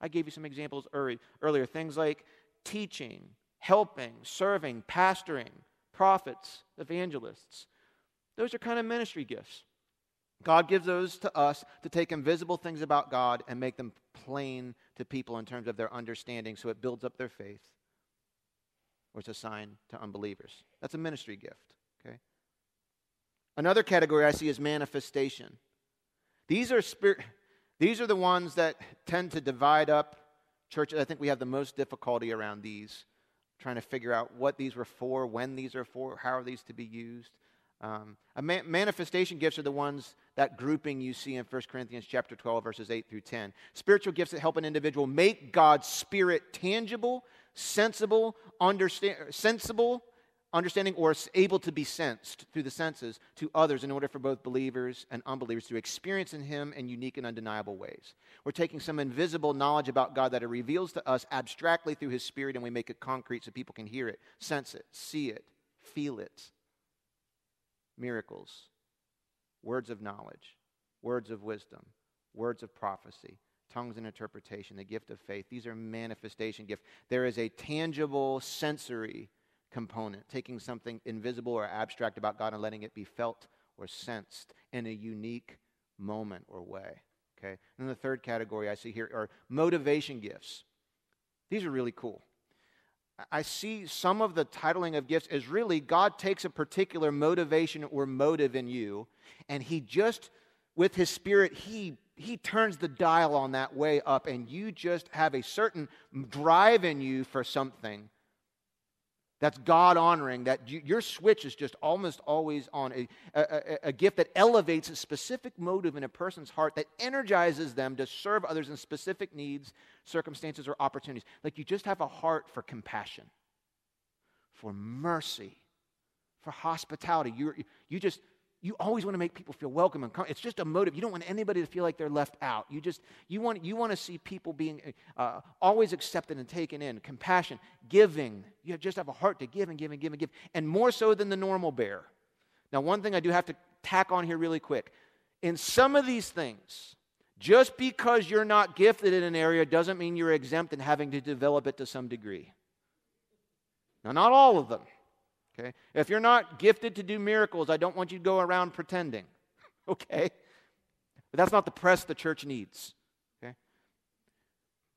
B: I gave you some examples earlier things like teaching, helping, serving, pastoring, prophets, evangelists. Those are kind of ministry gifts. God gives those to us to take invisible things about God and make them plain to people in terms of their understanding so it builds up their faith or a sign to unbelievers. That's a ministry gift, okay? Another category I see is manifestation. These are spirit these are the ones that tend to divide up churches. I think we have the most difficulty around these, trying to figure out what these were for, when these are for, how are these to be used. Um, manifestation gifts are the ones that grouping you see in 1 Corinthians chapter 12, verses 8 through 10. Spiritual gifts that help an individual make God's spirit tangible sensible, understand, sensible, understanding, or able to be sensed through the senses to others in order for both believers and unbelievers to experience in Him in unique and undeniable ways. We're taking some invisible knowledge about God that it reveals to us abstractly through His Spirit, and we make it concrete so people can hear it, sense it, see it, feel it. Miracles, words of knowledge, words of wisdom, words of prophecy, tongues and interpretation, the gift of faith. These are manifestation gifts. There is a tangible sensory component, taking something invisible or abstract about God and letting it be felt or sensed in a unique moment or way. Okay? And the third category I see here are motivation gifts. These are really cool. I see some of the titling of gifts as really God takes a particular motivation or motive in you, and He just, with His Spirit, He he turns the dial on that way up, and you just have a certain drive in you for something that's God honoring, that you, your switch is just almost always on a, a, a, gift that elevates a specific motive in a person's heart that energizes them to serve others in specific needs, circumstances, or opportunities. Like you just have a heart for compassion, for mercy, for hospitality. You, you just you always want to make people feel welcome and it's just a motive you don't want anybody to feel like they're left out you just you want you want to see people being uh, always accepted and taken in compassion giving you just have a heart to give and give and give and give and more so than the normal bear. Now one thing i do have to tack on here really quick in some of these things just because you're not gifted in an area doesn't mean you're exempt in having to develop it to some degree. Now not all of them Okay? If you're not gifted to do miracles, I don't want you to go around pretending. okay? But that's not the press the church needs. Okay?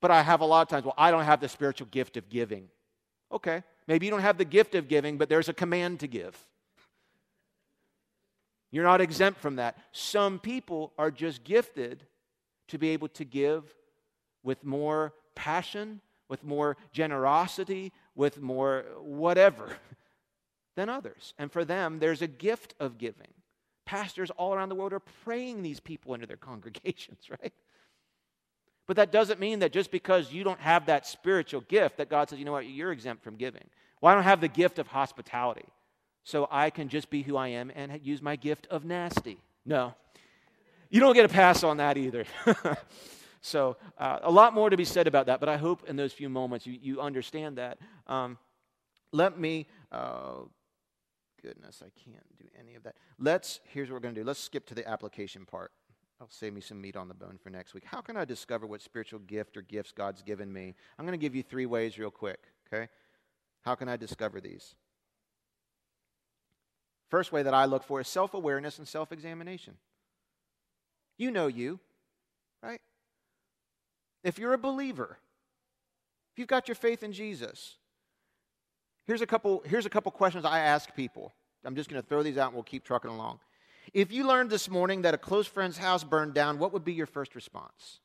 B: But I have a lot of times, well, I don't have the spiritual gift of giving. Okay. Maybe you don't have the gift of giving, but there's a command to give. You're not exempt from that. Some people are just gifted to be able to give with more passion, with more generosity, with more whatever. than others. And for them, there's a gift of giving. Pastors all around the world are praying these people into their congregations, right? But that doesn't mean that just because you don't have that spiritual gift, that God says, you know what, you're exempt from giving. Well, I don't have the gift of hospitality, so I can just be who I am and use my gift of nasty. No. You don't get a pass on that either. so, uh, a lot more to be said about that, but I hope in those few moments you, you understand that. Um, let me uh, goodness, I can't do any of that. Let's, here's what we're going to do. Let's skip to the application part. I'll save me some meat on the bone for next week. How can I discover what spiritual gift or gifts God's given me? I'm going to give you three ways real quick, okay? How can I discover these? First way that I look for is self awareness and self examination. You know you, right? If you're a believer, if you've got your faith in Jesus, Here's a couple, here's a couple questions I ask people. I'm just going to throw these out and we'll keep trucking along. If you learned this morning that a close friend's house burned down, what would be your first response?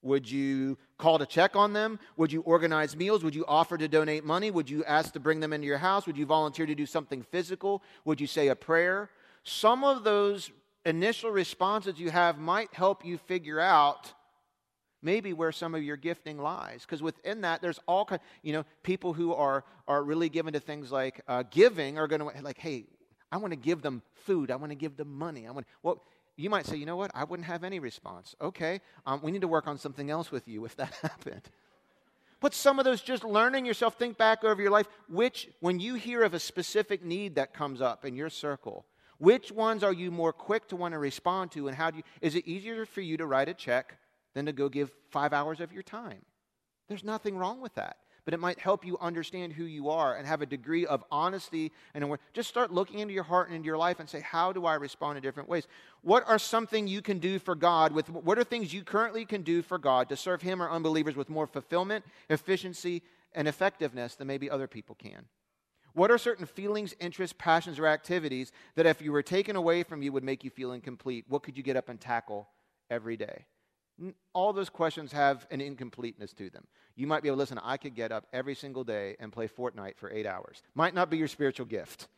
B: Would you call to check on them? Would you organize meals? Would you offer to donate money? Would you ask to bring them into your house? Would you volunteer to do something physical? Would you say a prayer? Some of those initial responses you have might help you figure out maybe where some of your gifting lies. Because within that there's all kind you know people who are are really given to things like uh, giving are going to like hey i want to give them food. I want to give them money. I want well you might say you know what? I wouldn't have any response. Okay um, we need to work on something else with you if that happened. But some of those just learning yourself think back over your life which when you hear of a specific need that comes up in your circle which ones are you more quick to want to respond to and how do you is it easier for you to write a check than to go give five hours of your time. There's nothing wrong with that. But it might help you understand who you are and have a degree of honesty and awareness. Just start looking into your heart and into your life and say, how do I respond in different ways? What are something you can do for God with what are things you currently can do for God to serve Him or unbelievers with more fulfillment, efficiency, and effectiveness than maybe other people can? What are certain feelings, interests, passions, or activities that if you were taken away from you would make you feel incomplete? What could you get up and tackle every day? All those questions have an incompleteness to them. You might be able to listen, I could get up every single day and play Fortnite for eight hours. Might not be your spiritual gift.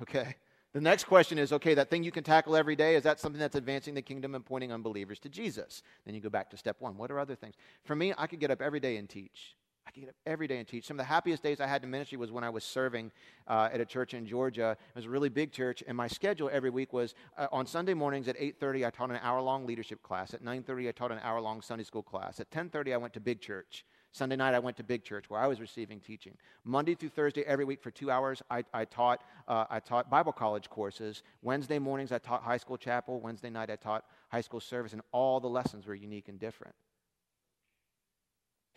B: Okay? The next question is okay, that thing you can tackle every day, is that something that's advancing the kingdom and pointing unbelievers to Jesus? Then you go back to step one. What are other things? For me, I could get up every day and teach. I could get up every day and teach. Some of the happiest days I had in ministry was when I was serving uh, at a church in Georgia. It was a really big church, and my schedule every week was uh, on Sunday mornings at 8:30 I taught an hour-long leadership class. At 9:30 I taught an hour-long Sunday school class. At 10:30 I went to big church. Sunday night, I went to Big Church where I was receiving teaching. Monday through Thursday, every week for two hours, I, I taught, uh, I taught Bible college courses. Wednesday mornings, I taught high school chapel. Wednesday night, I taught high school service, and all the lessons were unique and different.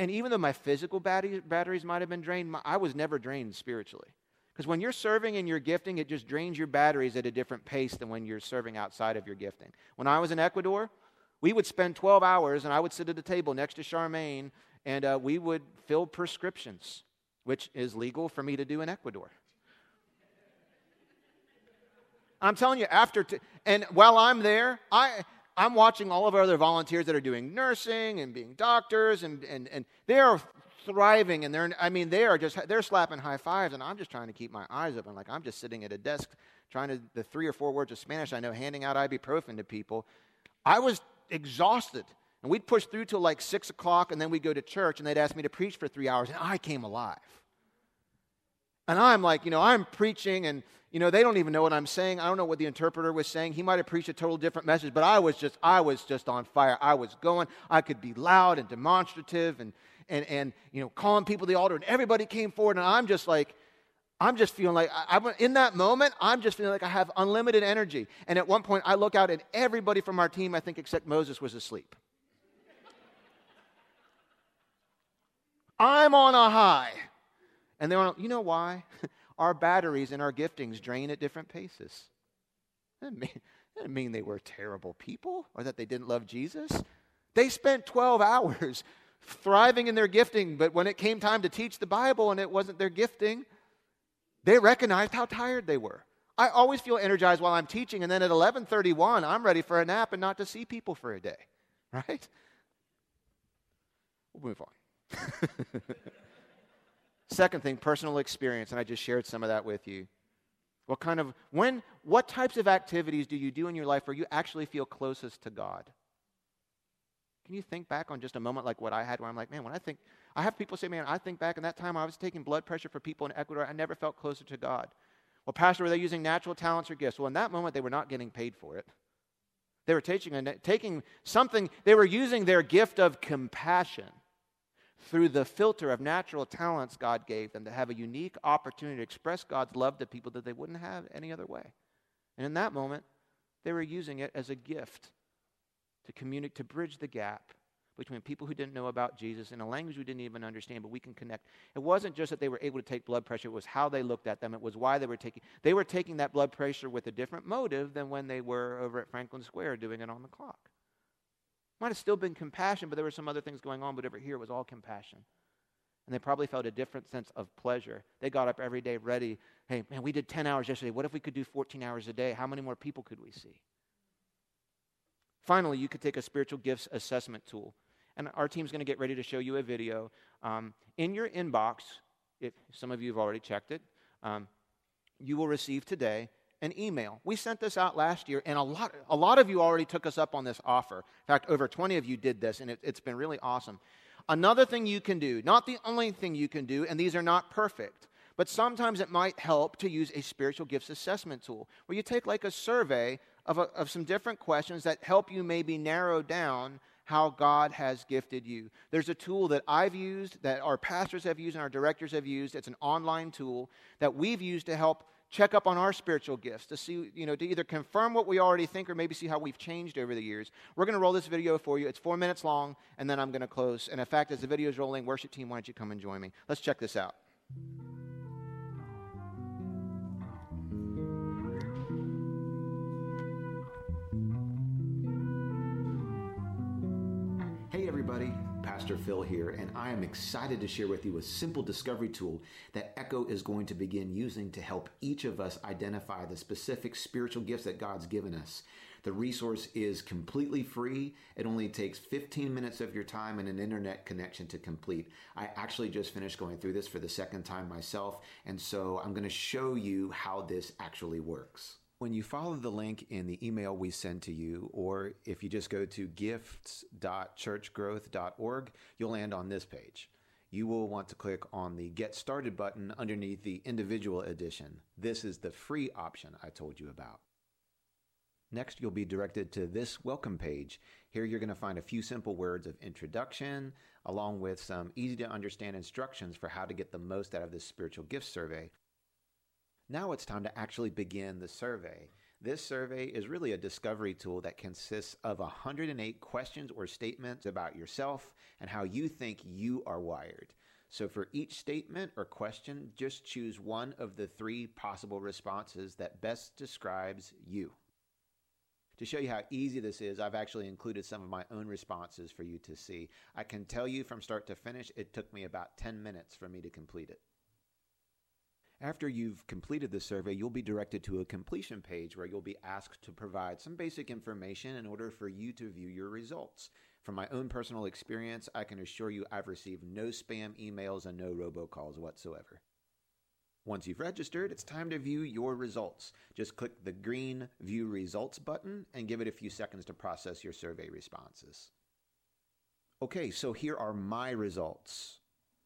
B: And even though my physical batteries might have been drained, I was never drained spiritually. Because when you're serving in your gifting, it just drains your batteries at a different pace than when you're serving outside of your gifting. When I was in Ecuador, we would spend 12 hours and I would sit at a table next to Charmaine and uh, we would fill prescriptions, which is legal for me to do in Ecuador. I'm telling you, after, t- and while I'm there, I, I'm watching all of our other volunteers that are doing nursing and being doctors, and, and, and they are thriving, and they're, I mean, they are just, they're slapping high fives, and I'm just trying to keep my eyes open. Like, I'm just sitting at a desk trying to, the three or four words of Spanish I know, handing out ibuprofen to people. I was exhausted. And we'd push through till like six o'clock, and then we'd go to church, and they'd ask me to preach for three hours, and I came alive. And I'm like, you know, I'm preaching, and, you know, they don't even know what I'm saying. I don't know what the interpreter was saying. He might have preached a total different message, but I was just, I was just on fire. I was going. I could be loud and demonstrative and, and, and you know, calling people to the altar, and everybody came forward, and I'm just like, I'm just feeling like, I, I, in that moment, I'm just feeling like I have unlimited energy. And at one point, I look out, and everybody from our team, I think except Moses, was asleep. I'm on a high. And they're on, you know why? our batteries and our giftings drain at different paces. That didn't, mean they were terrible people or that they didn't love Jesus. They spent 12 hours thriving in their gifting, but when it came time to teach the Bible and it wasn't their gifting, they recognized how tired they were. I always feel energized while I'm teaching, and then at 11:31, I'm ready for a nap and not to see people for a day. Right? We'll move on. Second thing, personal experience, and I just shared some of that with you. What kind of, when, what types of activities do you do in your life where you actually feel closest to God? Can you think back on just a moment like what I had where I'm like, man, when I think, I have people say, man, I think back in that time I was taking blood pressure for people in Ecuador, I never felt closer to God. Well, Pastor, were they using natural talents or gifts? Well, in that moment, they were not getting paid for it. They were taking, taking something, they were using their gift of compassion through the filter of natural talents God gave them to have a unique opportunity to express God's love to people that they wouldn't have any other way. And in that moment, they were using it as a gift to communicate, to bridge the gap between people who didn't know about Jesus in a language we didn't even understand, but we can connect. It wasn't just that they were able to take blood pressure, it was how they looked at them. It was why they were taking they were taking that blood pressure with a different motive than when they were over at Franklin Square doing it on the clock. Might have still been compassion, but there were some other things going on, but over here it was all compassion. And they probably felt a different sense of pleasure. They got up every day ready. Hey, man, we did 10 hours yesterday. What if we could do 14 hours a day? How many more people could we see? Finally, you could take a spiritual gifts assessment tool. And our team's going to get ready to show you a video. Um, in your inbox, if some of you have already checked it, um, you will receive today an email. We sent this out last year, and a lot, a lot of you already took us up on this offer. In fact, over 20 of you did this, and it, it's been really awesome. Another thing you can do, not the only thing you can do, and these are not perfect, but sometimes it might help to use a spiritual gifts assessment tool where you take like a survey of, a, of some different questions that help you maybe narrow down how God has gifted you. There's a tool that I've used, that our pastors have used, and our directors have used. It's an online tool that we've used to help check up on our spiritual gifts to see, you know, to either confirm what we already think or maybe see how we've changed over the years. We're going to roll this video for you. It's four minutes long, and then I'm going to close. And in fact, as the video is rolling, worship team, why don't you come and join me? Let's check this out. Hey, everybody. Pastor Phil here, and I am excited to share with you a simple discovery tool that Echo is going to begin using to help each of us identify the specific spiritual gifts that God's given us. The resource is completely free. It only takes 15 minutes of your time and an internet connection to complete. I actually just finished going through this for the second time myself, and so I'm going to show you how this actually works. When you follow the link in the email we send to you, or if you just go to gifts.churchgrowth.org, you'll land on this page. You will want to click on the Get Started button underneath the individual edition. This is the free option I told you about. Next, you'll be directed to this welcome page. Here, you're going to find a few simple words of introduction, along with some easy to understand instructions for how to get the most out of this spiritual gift survey. Now it's time to actually begin the survey. This survey is really a discovery tool that consists of 108 questions or statements about yourself and how you think you are wired. So, for each statement or question, just choose one of the three possible responses that best describes you. To show you how easy this is, I've actually included some of my own responses for you to see. I can tell you from start to finish, it took me about 10 minutes for me to complete it. After you've completed the survey, you'll be directed to a completion page where you'll be asked to provide some basic information in order for you to view your results. From my own personal experience, I can assure you I've received no spam emails and no robocalls whatsoever. Once you've registered, it's time to view your results. Just click the green View Results button and give it a few seconds to process your survey responses. Okay, so here are my results.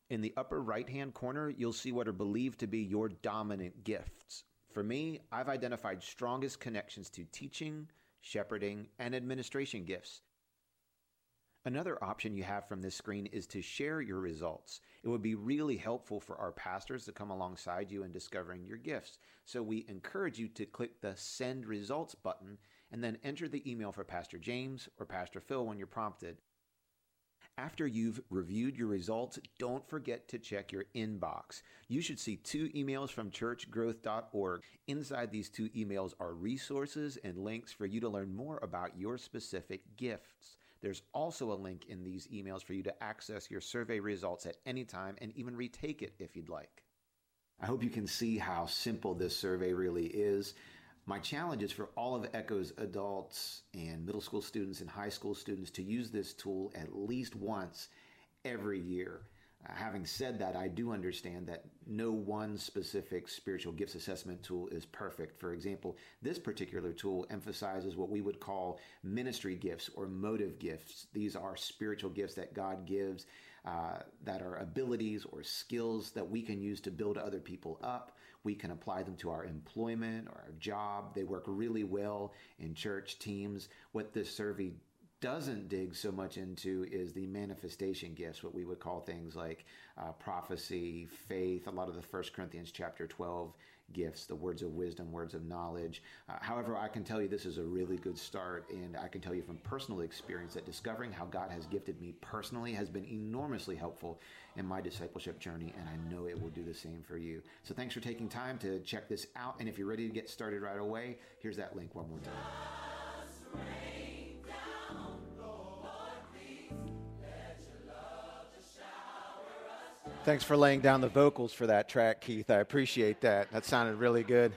B: In the upper right hand corner, you'll see what are believed to be your dominant gifts. For me, I've identified strongest connections to teaching, shepherding, and administration gifts. Another option you have from this screen is to share your results. It would be really helpful for our pastors to come alongside you in discovering your gifts. So we encourage you to click the Send Results button and then enter the email for Pastor James or Pastor Phil when you're prompted. After you've reviewed your results, don't forget to check your inbox. You should see two emails from churchgrowth.org. Inside these two emails are resources and links for you to learn more about your specific gifts. There's also a link in these emails for you to access your survey results at any time and even retake it if you'd like. I hope you can see how simple this survey really is. My challenge is for all of Echo's adults and middle school students and high school students to use this tool at least once every year. Uh, having said that, I do understand that no one specific spiritual gifts assessment tool is perfect. For example, this particular tool emphasizes what we would call ministry gifts or motive gifts. These are spiritual gifts that God gives uh, that are abilities or skills that we can use to build other people up. We can apply them to our employment or our job. They work really well in church teams. What this survey doesn't dig so much into is the manifestation gifts, what we would call things like uh, prophecy, faith, a lot of the First Corinthians chapter 12 gifts, the words of wisdom, words of knowledge. Uh, however, I can tell you this is a really good start, and I can tell you from personal experience that discovering how God has gifted me personally has been enormously helpful in my discipleship journey, and I know it will do the same for you. So thanks for taking time to check this out, and if you're ready to get started right away, here's that link one more time.
C: Thanks for laying down the vocals for that track, Keith. I appreciate that. That sounded really good.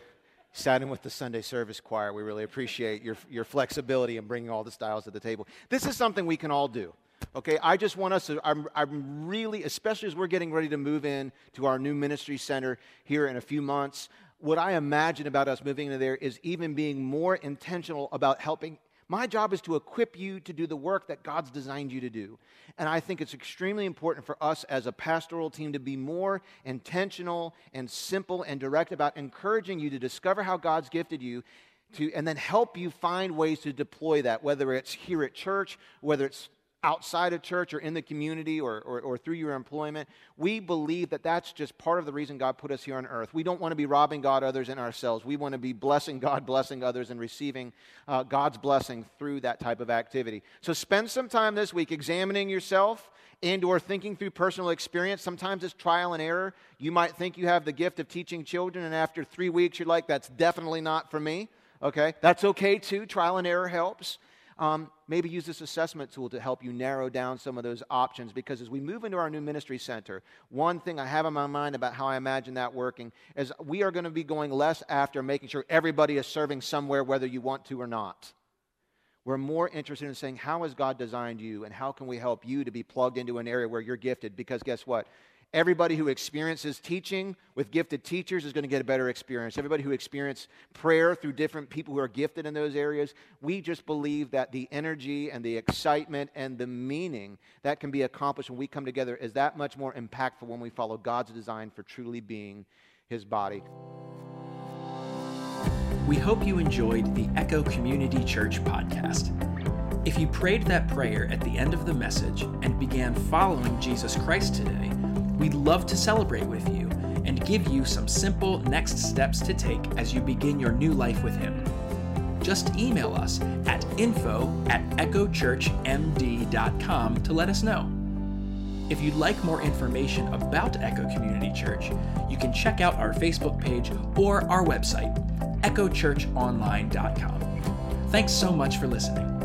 C: Sat in with the Sunday service choir. We really appreciate your, your flexibility in bringing all the styles to the table. This is something we can all do. Okay, I just want us to, I'm, I'm really, especially as we're getting ready to move in to our new ministry center here in a few months, what I imagine about us moving into there is even being more intentional about helping my job is to equip you to do the work that God's designed you to do. And I think it's extremely important for us as a pastoral team to be more intentional and simple and direct about encouraging you to discover how God's gifted you to, and then help you find ways to deploy that, whether it's here at church, whether it's outside of church or in the community or, or, or, through your employment, we believe that that's just part of the reason God put us here on earth. We don't want to be robbing God, others, and ourselves. We want to be blessing God, blessing others, and receiving uh, God's blessing through that type of activity. So spend some time this week examining yourself and or thinking through personal experience. Sometimes it's trial and error. You might think you have the gift of teaching children, and after three weeks, you're like, that's definitely not for me. Okay, that's okay too. Trial and error helps. Um, maybe use this assessment tool to help you narrow down some of those options because as we move into our new ministry center, one thing I have in my mind about how I imagine that working is we are going to be going less after making sure everybody is serving somewhere whether you want to or not. We're more interested in saying, how has God designed you and how can we help you to be plugged into an area where you're gifted? Because guess what? Everybody who experiences teaching with gifted teachers is going to get a better experience. Everybody who experiences prayer through different people who are gifted in those areas, we just believe that the energy and the excitement and the meaning that can be accomplished when we come together is that much more impactful when we follow God's design for truly being his body.
A: We hope you enjoyed the Echo Community Church podcast. If you prayed that prayer at the end of the message and began following Jesus Christ today, We'd love to celebrate with you and give you some simple next steps to take as you begin your new life with Him. just email us at info at echochurchmd.com to let us know. If you'd like more information about Echo Community Church, you can check out our Facebook page or our website, echochurchonline.com. Thanks so much for listening.